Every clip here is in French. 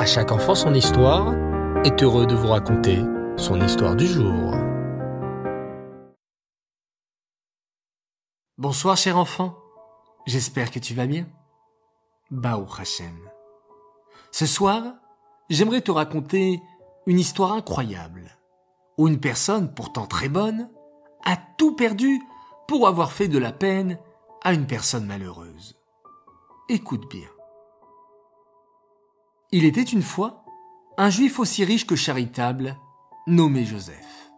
À chaque enfant son histoire est heureux de vous raconter son histoire du jour. Bonsoir cher enfant, j'espère que tu vas bien. Bao Hashem. Ce soir, j'aimerais te raconter une histoire incroyable, où une personne pourtant très bonne a tout perdu pour avoir fait de la peine à une personne malheureuse. Écoute bien. Il était une fois un juif aussi riche que charitable, nommé Joseph.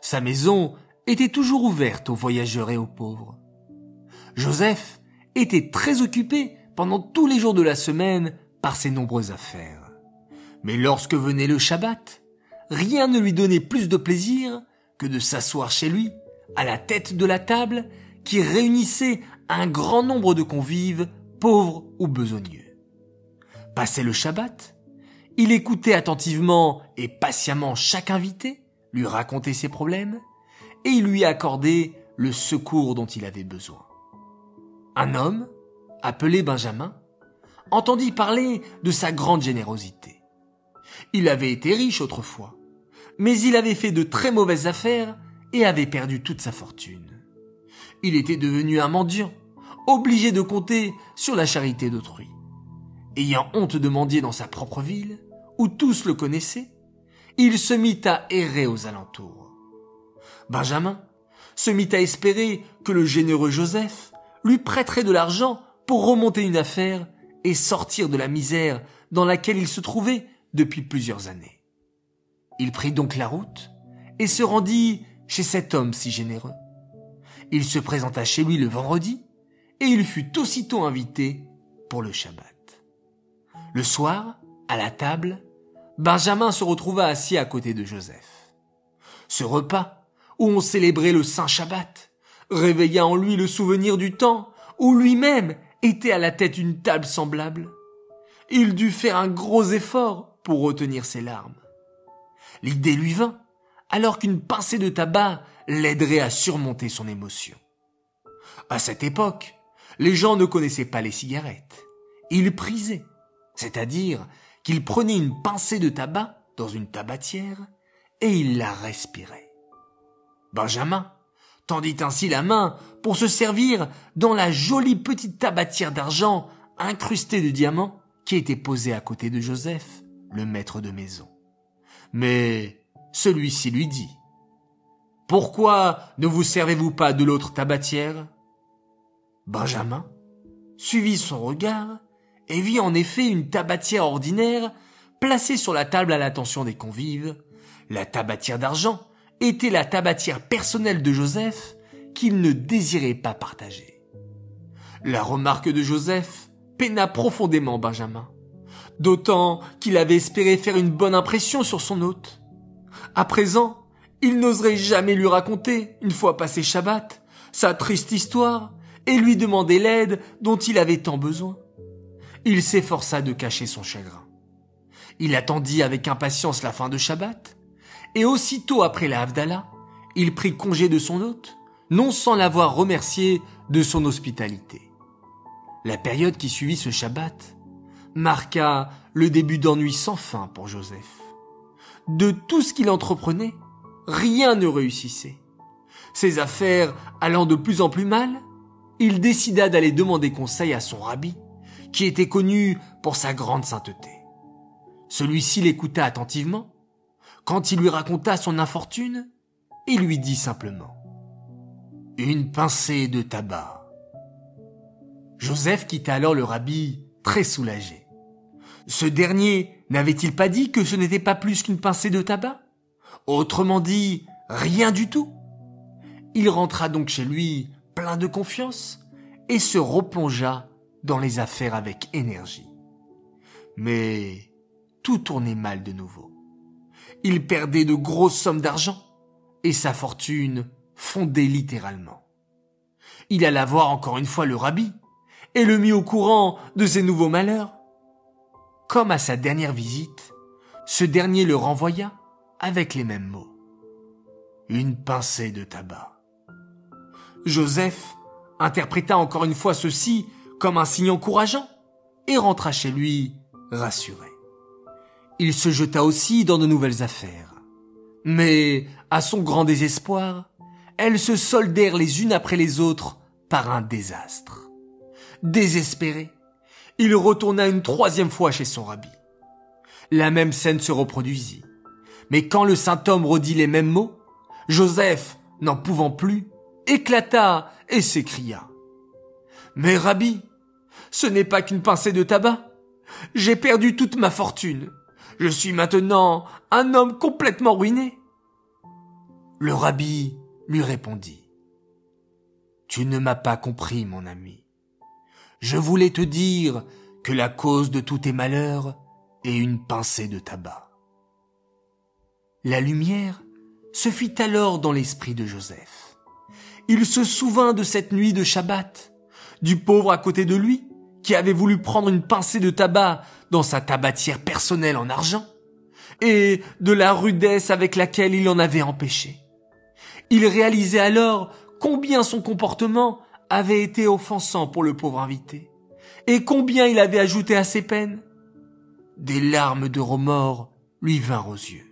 Sa maison était toujours ouverte aux voyageurs et aux pauvres. Joseph était très occupé pendant tous les jours de la semaine par ses nombreuses affaires. Mais lorsque venait le Shabbat, rien ne lui donnait plus de plaisir que de s'asseoir chez lui, à la tête de la table, qui réunissait un grand nombre de convives, pauvres ou besogneux. Passé le Shabbat, il écoutait attentivement et patiemment chaque invité, lui raconter ses problèmes, et il lui accordait le secours dont il avait besoin. Un homme, appelé Benjamin, entendit parler de sa grande générosité. Il avait été riche autrefois, mais il avait fait de très mauvaises affaires et avait perdu toute sa fortune. Il était devenu un mendiant, obligé de compter sur la charité d'autrui. Ayant honte de mendier dans sa propre ville, où tous le connaissaient, il se mit à errer aux alentours. Benjamin se mit à espérer que le généreux Joseph lui prêterait de l'argent pour remonter une affaire et sortir de la misère dans laquelle il se trouvait depuis plusieurs années. Il prit donc la route et se rendit chez cet homme si généreux. Il se présenta chez lui le vendredi et il fut aussitôt invité pour le Shabbat. Le soir, à la table, Benjamin se retrouva assis à côté de Joseph. Ce repas, où on célébrait le Saint Shabbat, réveilla en lui le souvenir du temps où lui-même était à la tête d'une table semblable. Il dut faire un gros effort pour retenir ses larmes. L'idée lui vint, alors qu'une pincée de tabac l'aiderait à surmonter son émotion. À cette époque, les gens ne connaissaient pas les cigarettes. Ils prisaient c'est-à-dire qu'il prenait une pincée de tabac dans une tabatière et il la respirait. Benjamin tendit ainsi la main pour se servir dans la jolie petite tabatière d'argent incrustée de diamants qui était posée à côté de Joseph, le maître de maison. Mais celui-ci lui dit Pourquoi ne vous servez-vous pas de l'autre tabatière? Benjamin suivit son regard et vit en effet une tabatière ordinaire placée sur la table à l'attention des convives. La tabatière d'argent était la tabatière personnelle de Joseph qu'il ne désirait pas partager. La remarque de Joseph peina profondément Benjamin, d'autant qu'il avait espéré faire une bonne impression sur son hôte. À présent, il n'oserait jamais lui raconter, une fois passé Shabbat, sa triste histoire et lui demander l'aide dont il avait tant besoin. Il s'efforça de cacher son chagrin. Il attendit avec impatience la fin de Shabbat, et aussitôt après la Havdalah, il prit congé de son hôte, non sans l'avoir remercié de son hospitalité. La période qui suivit ce Shabbat marqua le début d'ennui sans fin pour Joseph. De tout ce qu'il entreprenait, rien ne réussissait. Ses affaires allant de plus en plus mal, il décida d'aller demander conseil à son rabbi, qui était connu pour sa grande sainteté. Celui-ci l'écouta attentivement. Quand il lui raconta son infortune, il lui dit simplement Une pincée de tabac. Joseph quitta alors le rabbi très soulagé. Ce dernier n'avait-il pas dit que ce n'était pas plus qu'une pincée de tabac? Autrement dit, rien du tout. Il rentra donc chez lui plein de confiance et se replongea dans les affaires avec énergie. Mais tout tournait mal de nouveau. Il perdait de grosses sommes d'argent et sa fortune fondait littéralement. Il alla voir encore une fois le rabbi et le mit au courant de ses nouveaux malheurs. Comme à sa dernière visite, ce dernier le renvoya avec les mêmes mots. Une pincée de tabac. Joseph interpréta encore une fois ceci comme un signe encourageant et rentra chez lui rassuré. il se jeta aussi dans de nouvelles affaires. Mais, à son grand désespoir, elles se soldèrent les unes après les autres par un désastre. Désespéré, il retourna une troisième fois chez son rabbi. La même scène se reproduisit. Mais quand le saint homme redit les mêmes mots, Joseph, n'en pouvant plus, éclata et s'écria. Mais rabbi, ce n'est pas qu'une pincée de tabac. J'ai perdu toute ma fortune. Je suis maintenant un homme complètement ruiné. Le rabbi lui répondit. Tu ne m'as pas compris, mon ami. Je voulais te dire que la cause de tous tes malheurs est une pincée de tabac. La lumière se fit alors dans l'esprit de Joseph. Il se souvint de cette nuit de Shabbat, du pauvre à côté de lui, qui avait voulu prendre une pincée de tabac dans sa tabatière personnelle en argent, et de la rudesse avec laquelle il en avait empêché. Il réalisait alors combien son comportement avait été offensant pour le pauvre invité, et combien il avait ajouté à ses peines. Des larmes de remords lui vinrent aux yeux.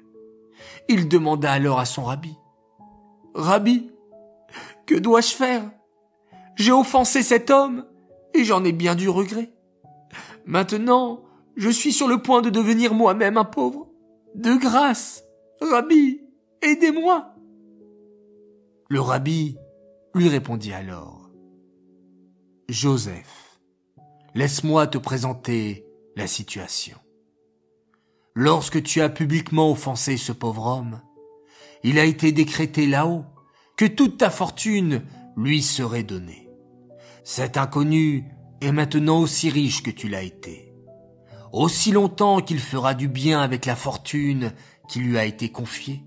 Il demanda alors à son rabbi, Rabbi, que dois-je faire? J'ai offensé cet homme, et j'en ai bien du regret. Maintenant, je suis sur le point de devenir moi-même un pauvre. De grâce, Rabbi, aidez-moi. Le rabbi lui répondit alors. Joseph, laisse-moi te présenter la situation. Lorsque tu as publiquement offensé ce pauvre homme, il a été décrété là-haut que toute ta fortune lui serait donnée. Cet inconnu est maintenant aussi riche que tu l'as été. Aussi longtemps qu'il fera du bien avec la fortune qui lui a été confiée,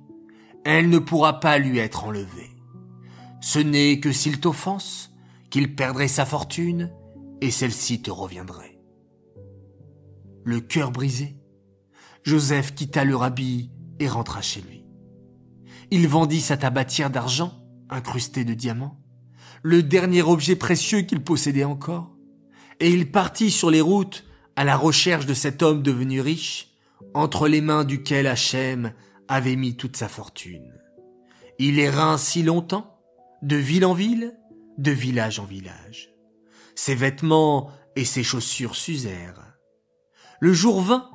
elle ne pourra pas lui être enlevée. Ce n'est que s'il t'offense qu'il perdrait sa fortune et celle-ci te reviendrait. Le cœur brisé, Joseph quitta le rabbi et rentra chez lui. Il vendit sa tabatière d'argent, incrustée de diamants, le dernier objet précieux qu'il possédait encore, et il partit sur les routes à la recherche de cet homme devenu riche, entre les mains duquel Hachem avait mis toute sa fortune. Il erra ainsi longtemps, de ville en ville, de village en village. Ses vêtements et ses chaussures s'usèrent. Le jour vint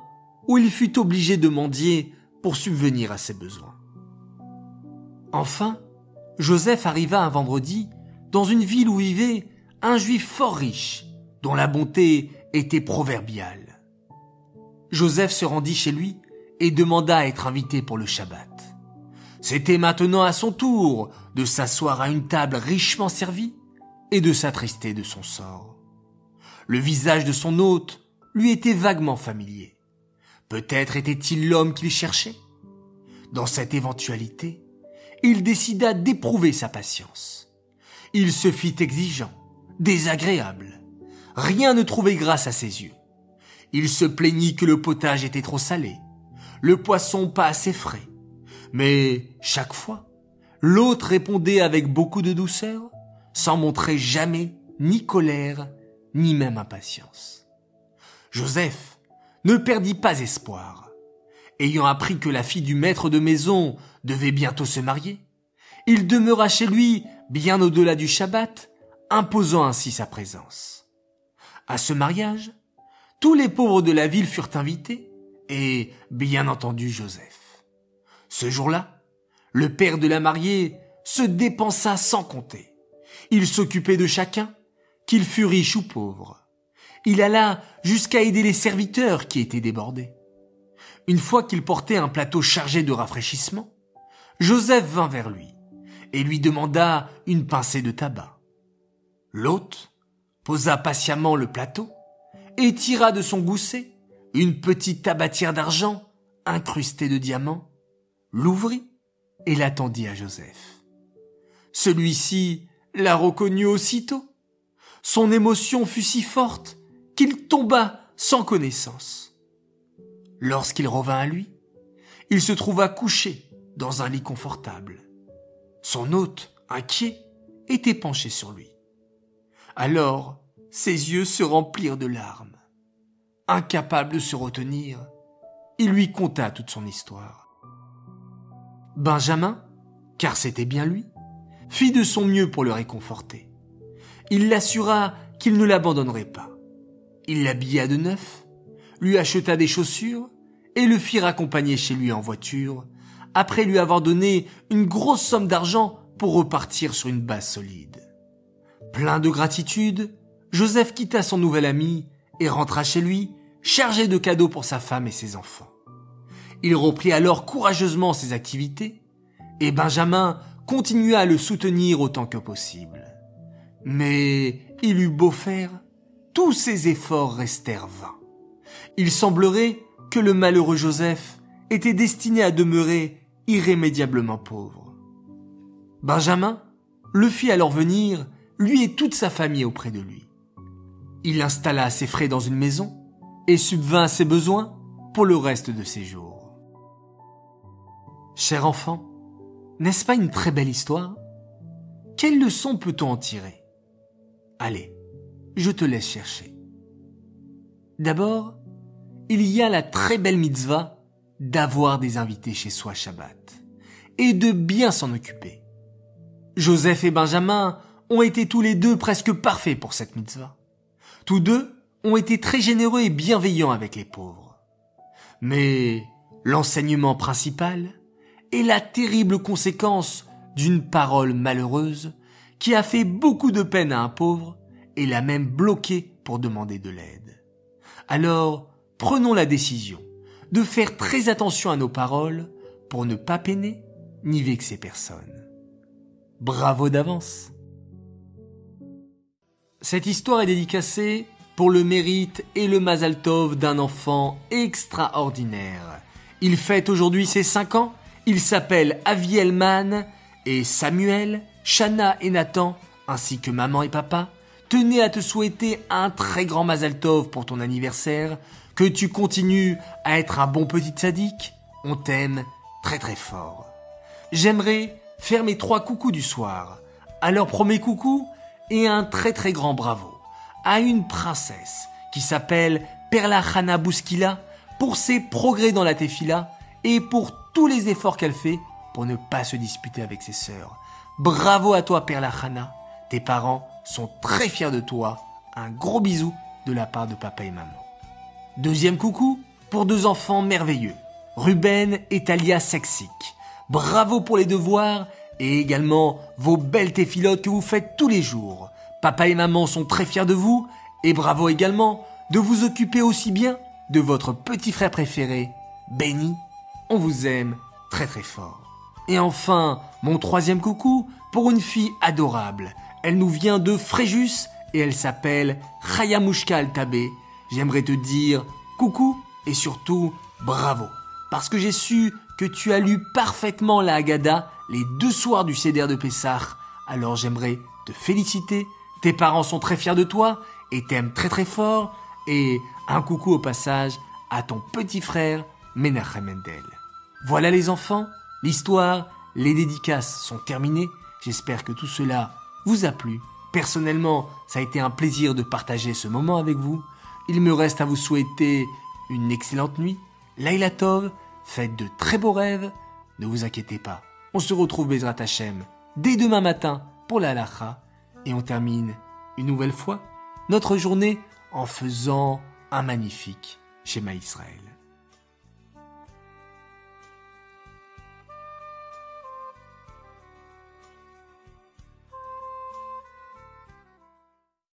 où il fut obligé de mendier pour subvenir à ses besoins. Enfin, Joseph arriva un vendredi dans une ville où vivait un juif fort riche, dont la bonté était proverbiale. Joseph se rendit chez lui et demanda à être invité pour le Shabbat. C'était maintenant à son tour de s'asseoir à une table richement servie et de s'attrister de son sort. Le visage de son hôte lui était vaguement familier. Peut-être était-il l'homme qu'il cherchait. Dans cette éventualité, il décida d'éprouver sa patience. Il se fit exigeant, désagréable. Rien ne trouvait grâce à ses yeux. Il se plaignit que le potage était trop salé, le poisson pas assez frais, mais chaque fois, l'autre répondait avec beaucoup de douceur, sans montrer jamais ni colère, ni même impatience. Joseph ne perdit pas espoir. Ayant appris que la fille du maître de maison devait bientôt se marier, il demeura chez lui bien au-delà du Shabbat, imposant ainsi sa présence. À ce mariage, tous les pauvres de la ville furent invités, et bien entendu Joseph. Ce jour-là, le père de la mariée se dépensa sans compter. Il s'occupait de chacun, qu'il fût riche ou pauvre. Il alla jusqu'à aider les serviteurs qui étaient débordés. Une fois qu'il portait un plateau chargé de rafraîchissement, Joseph vint vers lui et lui demanda une pincée de tabac. L'hôte posa patiemment le plateau et tira de son gousset une petite tabatière d'argent incrustée de diamants l'ouvrit et l'attendit à Joseph. Celui-ci la reconnut aussitôt. Son émotion fut si forte qu'il tomba sans connaissance. Lorsqu'il revint à lui, il se trouva couché dans un lit confortable. Son hôte, inquiet, était penché sur lui. Alors, ses yeux se remplirent de larmes. Incapable de se retenir, il lui conta toute son histoire. Benjamin, car c'était bien lui, fit de son mieux pour le réconforter. Il l'assura qu'il ne l'abandonnerait pas. Il l'habilla de neuf, lui acheta des chaussures et le fit raccompagner chez lui en voiture, après lui avoir donné une grosse somme d'argent pour repartir sur une base solide. Plein de gratitude, Joseph quitta son nouvel ami et rentra chez lui, chargé de cadeaux pour sa femme et ses enfants. Il reprit alors courageusement ses activités, et Benjamin continua à le soutenir autant que possible. Mais il eut beau faire, tous ses efforts restèrent vains. Il semblerait que le malheureux Joseph était destiné à demeurer irrémédiablement pauvre. Benjamin le fit alors venir, lui et toute sa famille auprès de lui. Il l'installa à ses frais dans une maison et subvint à ses besoins pour le reste de ses jours. Cher enfant, n'est-ce pas une très belle histoire? Quelle leçon peut-on en tirer? Allez, je te laisse chercher. D'abord, il y a la très belle mitzvah d'avoir des invités chez soi Shabbat et de bien s'en occuper. Joseph et Benjamin ont été tous les deux presque parfaits pour cette mitzvah. Tous deux ont été très généreux et bienveillants avec les pauvres. Mais l'enseignement principal est la terrible conséquence d'une parole malheureuse qui a fait beaucoup de peine à un pauvre et l'a même bloqué pour demander de l'aide. Alors, prenons la décision de faire très attention à nos paroles pour ne pas peiner ni vexer personne. Bravo d'avance. Cette histoire est dédicacée pour le mérite et le Mazaltov d'un enfant extraordinaire. Il fête aujourd'hui ses 5 ans, il s'appelle Avielman et Samuel, Shana et Nathan, ainsi que maman et papa, tenaient à te souhaiter un très grand Mazaltov pour ton anniversaire, que tu continues à être un bon petit sadique, on t'aime très très fort. J'aimerais faire mes trois coucous du soir. Alors premier coucou et un très très grand bravo à une princesse qui s'appelle Perla Hana Bouskila pour ses progrès dans la tefila et pour tous les efforts qu'elle fait pour ne pas se disputer avec ses sœurs. Bravo à toi Perla Hana, tes parents sont très fiers de toi. Un gros bisou de la part de papa et maman. Deuxième coucou pour deux enfants merveilleux, Ruben et Talia Sexic. Bravo pour les devoirs et également vos belles téfilotes que vous faites tous les jours. Papa et maman sont très fiers de vous et bravo également de vous occuper aussi bien de votre petit frère préféré, Benny. On vous aime très très fort. Et enfin, mon troisième coucou pour une fille adorable. Elle nous vient de Fréjus et elle s'appelle Chayamushka Altabé. J'aimerais te dire coucou et surtout bravo. Parce que j'ai su que tu as lu parfaitement la Haggadah les deux soirs du CDR de Pessah. Alors j'aimerais te féliciter tes parents sont très fiers de toi et t'aiment très très fort. Et un coucou au passage à ton petit frère Menachem Mendel. Voilà les enfants, l'histoire, les dédicaces sont terminées. J'espère que tout cela vous a plu. Personnellement, ça a été un plaisir de partager ce moment avec vous. Il me reste à vous souhaiter une excellente nuit. Laila Tov, faites de très beaux rêves. Ne vous inquiétez pas. On se retrouve Bezrat Hashem dès demain matin pour la halacha et on termine une nouvelle fois notre journée en faisant un magnifique schéma Israël.